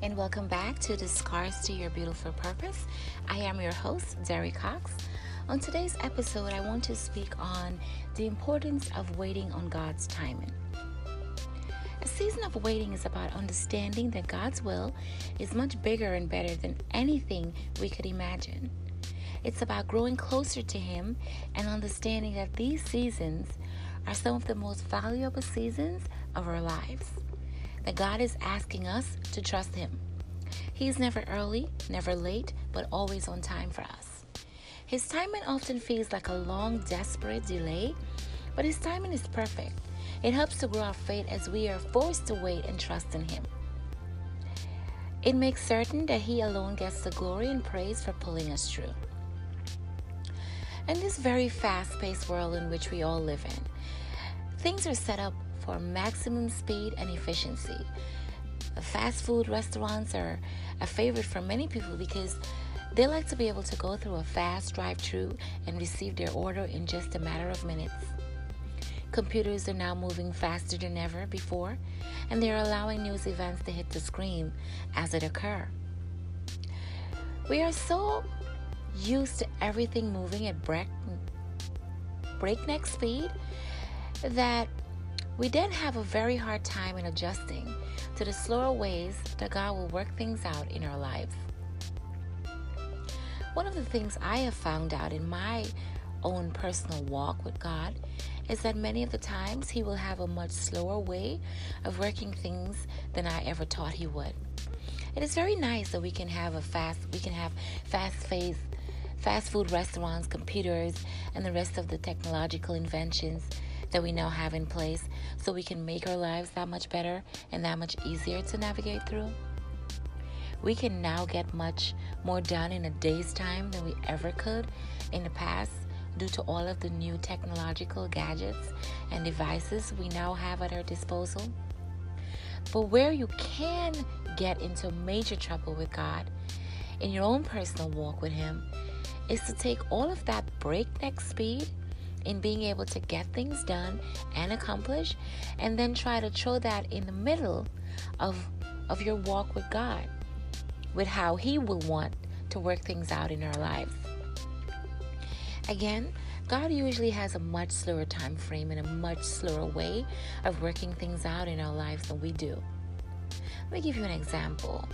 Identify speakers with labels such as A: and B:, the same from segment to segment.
A: and welcome back to the Scars to Your Beautiful Purpose. I am your host, Derry Cox. On today's episode, I want to speak on the importance of waiting on God's timing. A season of waiting is about understanding that God's will is much bigger and better than anything we could imagine. It's about growing closer to Him and understanding that these seasons are some of the most valuable seasons of our lives that God is asking us to trust Him. He's never early, never late, but always on time for us. His timing often feels like a long, desperate delay, but His timing is perfect. It helps to grow our faith as we are forced to wait and trust in Him. It makes certain that He alone gets the glory and praise for pulling us through. In this very fast paced world in which we all live in, things are set up for maximum speed and efficiency. Fast food restaurants are a favorite for many people because they like to be able to go through a fast drive through and receive their order in just a matter of minutes. Computers are now moving faster than ever before, and they're allowing news events to hit the screen as it occur. We are so used to everything moving at breakneck speed that we then have a very hard time in adjusting to the slower ways that God will work things out in our lives. One of the things I have found out in my own personal walk with God is that many of the times He will have a much slower way of working things than I ever thought He would. It is very nice that we can have a fast, we can have fast-paced, fast food restaurants, computers, and the rest of the technological inventions that we now have in place so we can make our lives that much better and that much easier to navigate through? We can now get much more done in a day's time than we ever could in the past due to all of the new technological gadgets and devices we now have at our disposal. But where you can get into major trouble with God in your own personal walk with Him is to take all of that breakneck speed in being able to get things done and accomplish, and then try to throw that in the middle of, of your walk with God, with how He will want to work things out in our lives. Again, God usually has a much slower time frame and a much slower way of working things out in our lives than we do. Let me give you an example.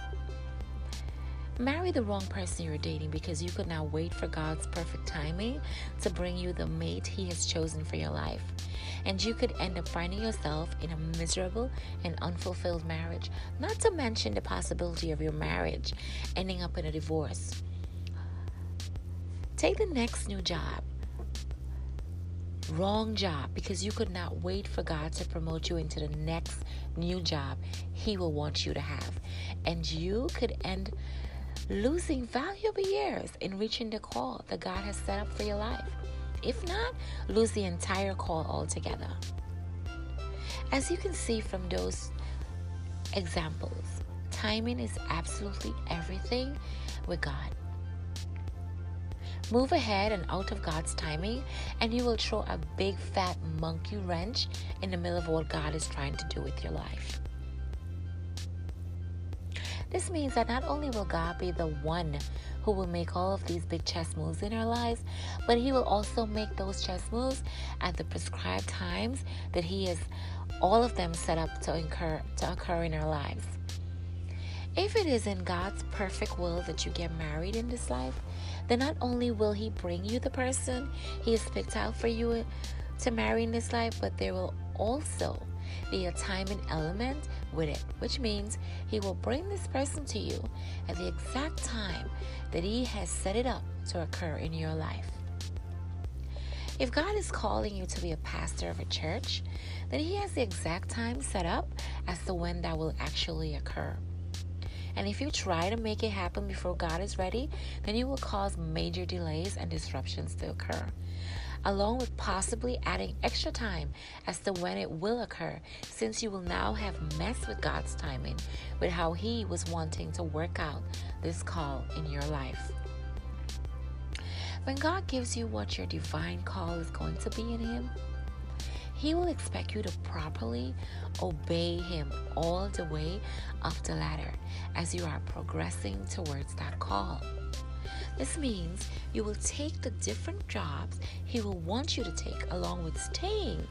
A: Marry the wrong person you're dating because you could now wait for God's perfect timing to bring you the mate He has chosen for your life. And you could end up finding yourself in a miserable and unfulfilled marriage, not to mention the possibility of your marriage ending up in a divorce. Take the next new job wrong job because you could not wait for God to promote you into the next new job He will want you to have. And you could end losing valuable years in reaching the call that God has set up for your life. If not, lose the entire call altogether. As you can see from those examples, timing is absolutely everything with God. Move ahead and out of God's timing, and you will throw a big fat monkey wrench in the middle of what God is trying to do with your life. This means that not only will God be the one who will make all of these big chess moves in our lives, but He will also make those chess moves at the prescribed times that He has all of them set up to occur to occur in our lives. If it is in God's perfect will that you get married in this life, then not only will He bring you the person He has picked out for you to marry in this life, but there will also the timing element with it, which means He will bring this person to you at the exact time that He has set it up to occur in your life. If God is calling you to be a pastor of a church, then He has the exact time set up as to when that will actually occur. And if you try to make it happen before God is ready, then you will cause major delays and disruptions to occur along with possibly adding extra time as to when it will occur, since you will now have messed with God's timing with how He was wanting to work out this call in your life. When God gives you what your divine call is going to be in Him, He will expect you to properly obey Him all the way up the ladder as you are progressing towards that call. This means you will take the different jobs He will want you to take, along with staying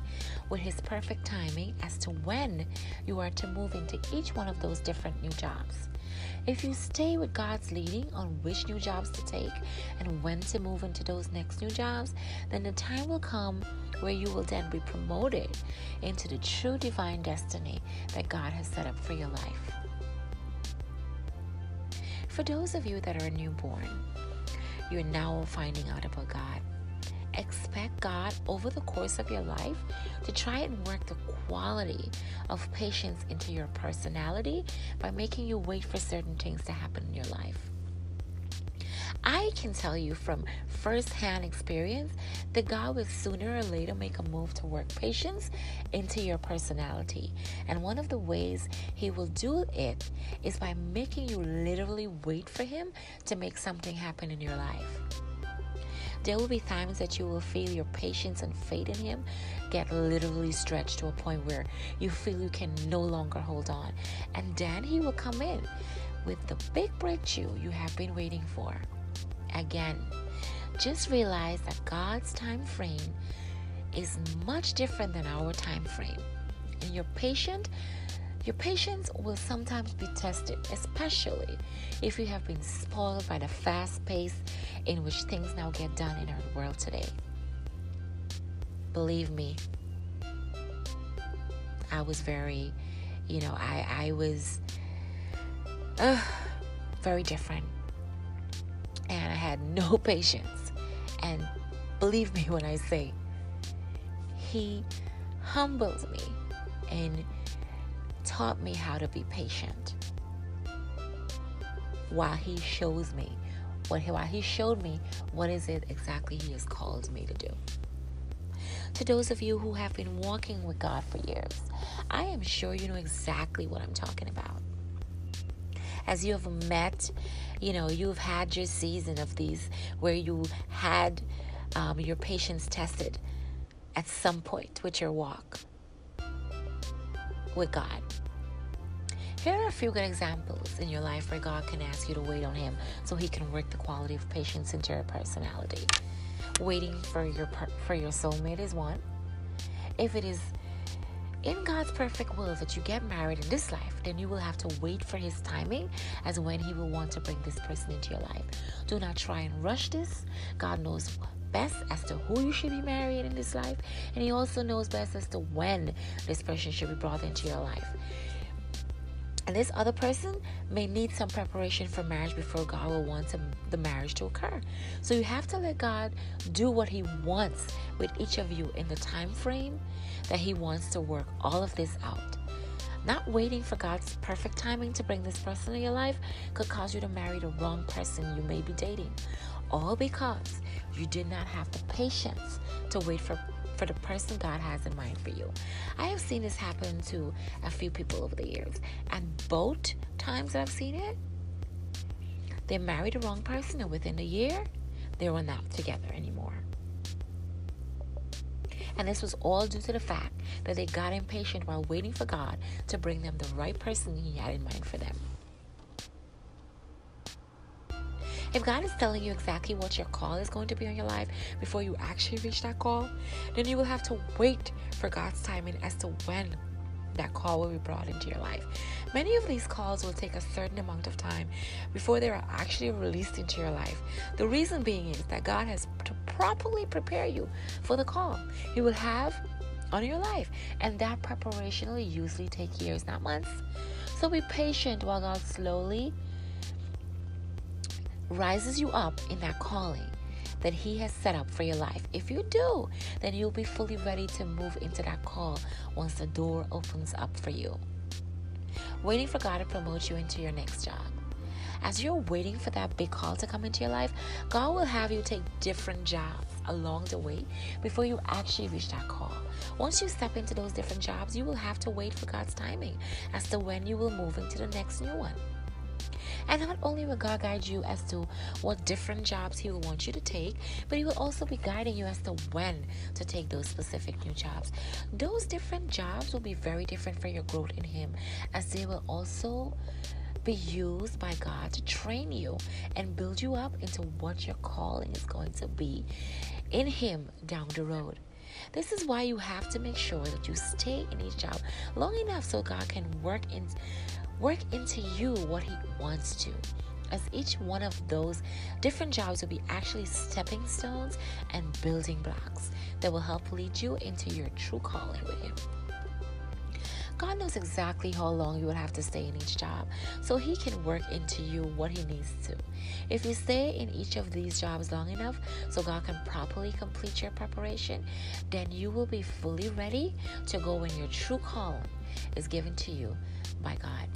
A: with His perfect timing as to when you are to move into each one of those different new jobs. If you stay with God's leading on which new jobs to take and when to move into those next new jobs, then the time will come where you will then be promoted into the true divine destiny that God has set up for your life. For those of you that are newborn, you're now finding out about God. Expect God over the course of your life to try and work the quality of patience into your personality by making you wait for certain things to happen in your life. I can tell you from firsthand experience that God will sooner or later make a move to work patience into your personality. And one of the ways He will do it is by making you literally wait for Him to make something happen in your life. There will be times that you will feel your patience and faith in Him get literally stretched to a point where you feel you can no longer hold on. And then He will come in with the big breakthrough you have been waiting for. Again, just realize that God's time frame is much different than our time frame. And your patient your patience will sometimes be tested, especially if you have been spoiled by the fast pace in which things now get done in our world today. Believe me, I was very, you know, I, I was uh, very different. And I had no patience. And believe me when I say, He humbles me and taught me how to be patient. While he shows me what while he showed me what is it exactly he has called me to do. To those of you who have been walking with God for years, I am sure you know exactly what I'm talking about. As you have met, you know, you've had your season of these where you had um, your patience tested at some point with your walk with God. Here are a few good examples in your life where God can ask you to wait on Him so He can work the quality of patience into your personality. Waiting for your for your soulmate is one. If it is in God's perfect will that you get married in this life, then you will have to wait for His timing as when He will want to bring this person into your life. Do not try and rush this. God knows best as to who you should be marrying in this life, and He also knows best as to when this person should be brought into your life. And this other person may need some preparation for marriage before God will want the marriage to occur. So you have to let God do what He wants with each of you in the time frame that He wants to work all of this out. Not waiting for God's perfect timing to bring this person in your life could cause you to marry the wrong person you may be dating. All because you did not have the patience to wait for for the person God has in mind for you. I have seen this happen to a few people over the years, and both times that I've seen it, they married the wrong person, and within a year, they were not together anymore. And this was all due to the fact that they got impatient while waiting for God to bring them the right person He had in mind for them. If God is telling you exactly what your call is going to be on your life before you actually reach that call, then you will have to wait for God's timing as to when that call will be brought into your life. Many of these calls will take a certain amount of time before they are actually released into your life. The reason being is that God has to properly prepare you for the call He will have on your life, and that preparation will usually take years, not months. So be patient while God slowly rises you up in that calling that He has set up for your life. If you do, then you'll be fully ready to move into that call once the door opens up for you. Waiting for God to promote you into your next job. As you're waiting for that big call to come into your life, God will have you take different jobs along the way before you actually reach that call. Once you step into those different jobs, you will have to wait for God's timing as to when you will move into the next new one. And not only will God guide you as to what different jobs He will want you to take, but He will also be guiding you as to when to take those specific new jobs. Those different jobs will be very different for your growth in Him, as they will also be used by God to train you and build you up into what your calling is going to be in Him down the road. This is why you have to make sure that you stay in each job long enough so God can work in work into you what he wants to. As each one of those different jobs will be actually stepping stones and building blocks that will help lead you into your true calling with him. God knows exactly how long you will have to stay in each job, so He can work into you what He needs to. If you stay in each of these jobs long enough so God can properly complete your preparation, then you will be fully ready to go when your true call is given to you by God.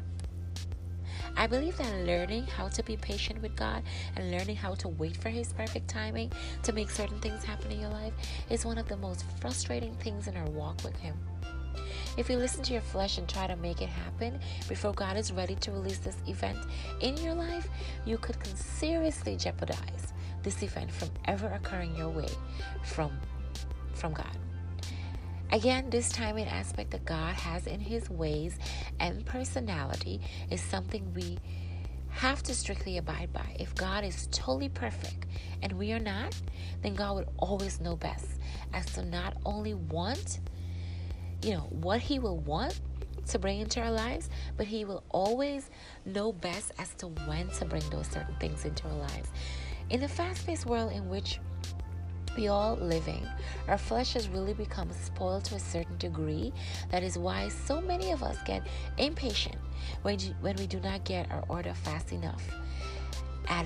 A: I believe that learning how to be patient with God and learning how to wait for His perfect timing to make certain things happen in your life is one of the most frustrating things in our walk with Him. If you listen to your flesh and try to make it happen before God is ready to release this event in your life, you could seriously jeopardize this event from ever occurring your way from, from God. Again, this timing aspect that God has in His ways and personality is something we have to strictly abide by. If God is totally perfect and we are not, then God would always know best as to not only want you know, what He will want to bring into our lives, but He will always know best as to when to bring those certain things into our lives. In the fast paced world in which we all living, our flesh has really become spoiled to a certain degree. That is why so many of us get impatient when, when we do not get our order fast enough at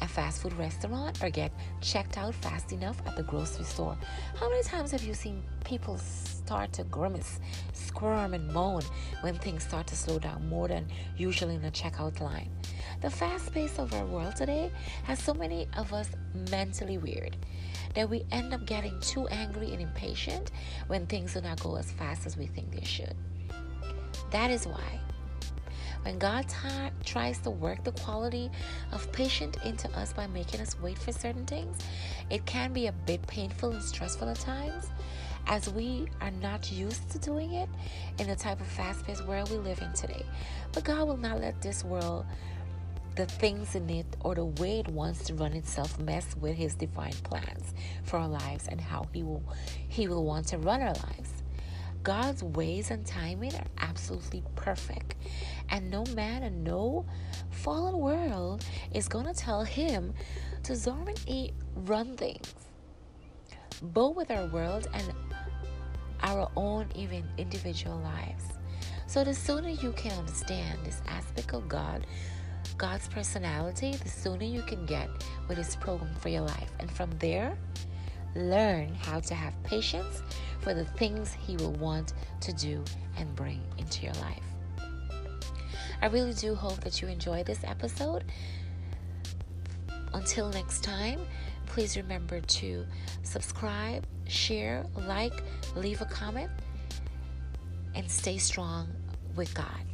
A: a fast food restaurant or get checked out fast enough at the grocery store. How many times have you seen people start to grimace, squirm, and moan when things start to slow down more than usually in a checkout line? The fast pace of our world today has so many of us mentally weird that we end up getting too angry and impatient when things do not go as fast as we think they should. That is why when God t- tries to work the quality of patience into us by making us wait for certain things, it can be a bit painful and stressful at times as we are not used to doing it in the type of fast paced world we live in today. But God will not let this world, the things in it, or the way it wants to run itself mess with his divine plans for our lives and how he will he will want to run our lives. God's ways and timing are absolutely perfect. And no man and no fallen world is going to tell him to Zorman run things, both with our world and our own even individual lives. So the sooner you can understand this aspect of God, God's personality, the sooner you can get with his program for your life. And from there, learn how to have patience for the things He will want to do and bring into your life. I really do hope that you enjoy this episode. Until next time, please remember to subscribe, share, like, leave a comment, and stay strong with God.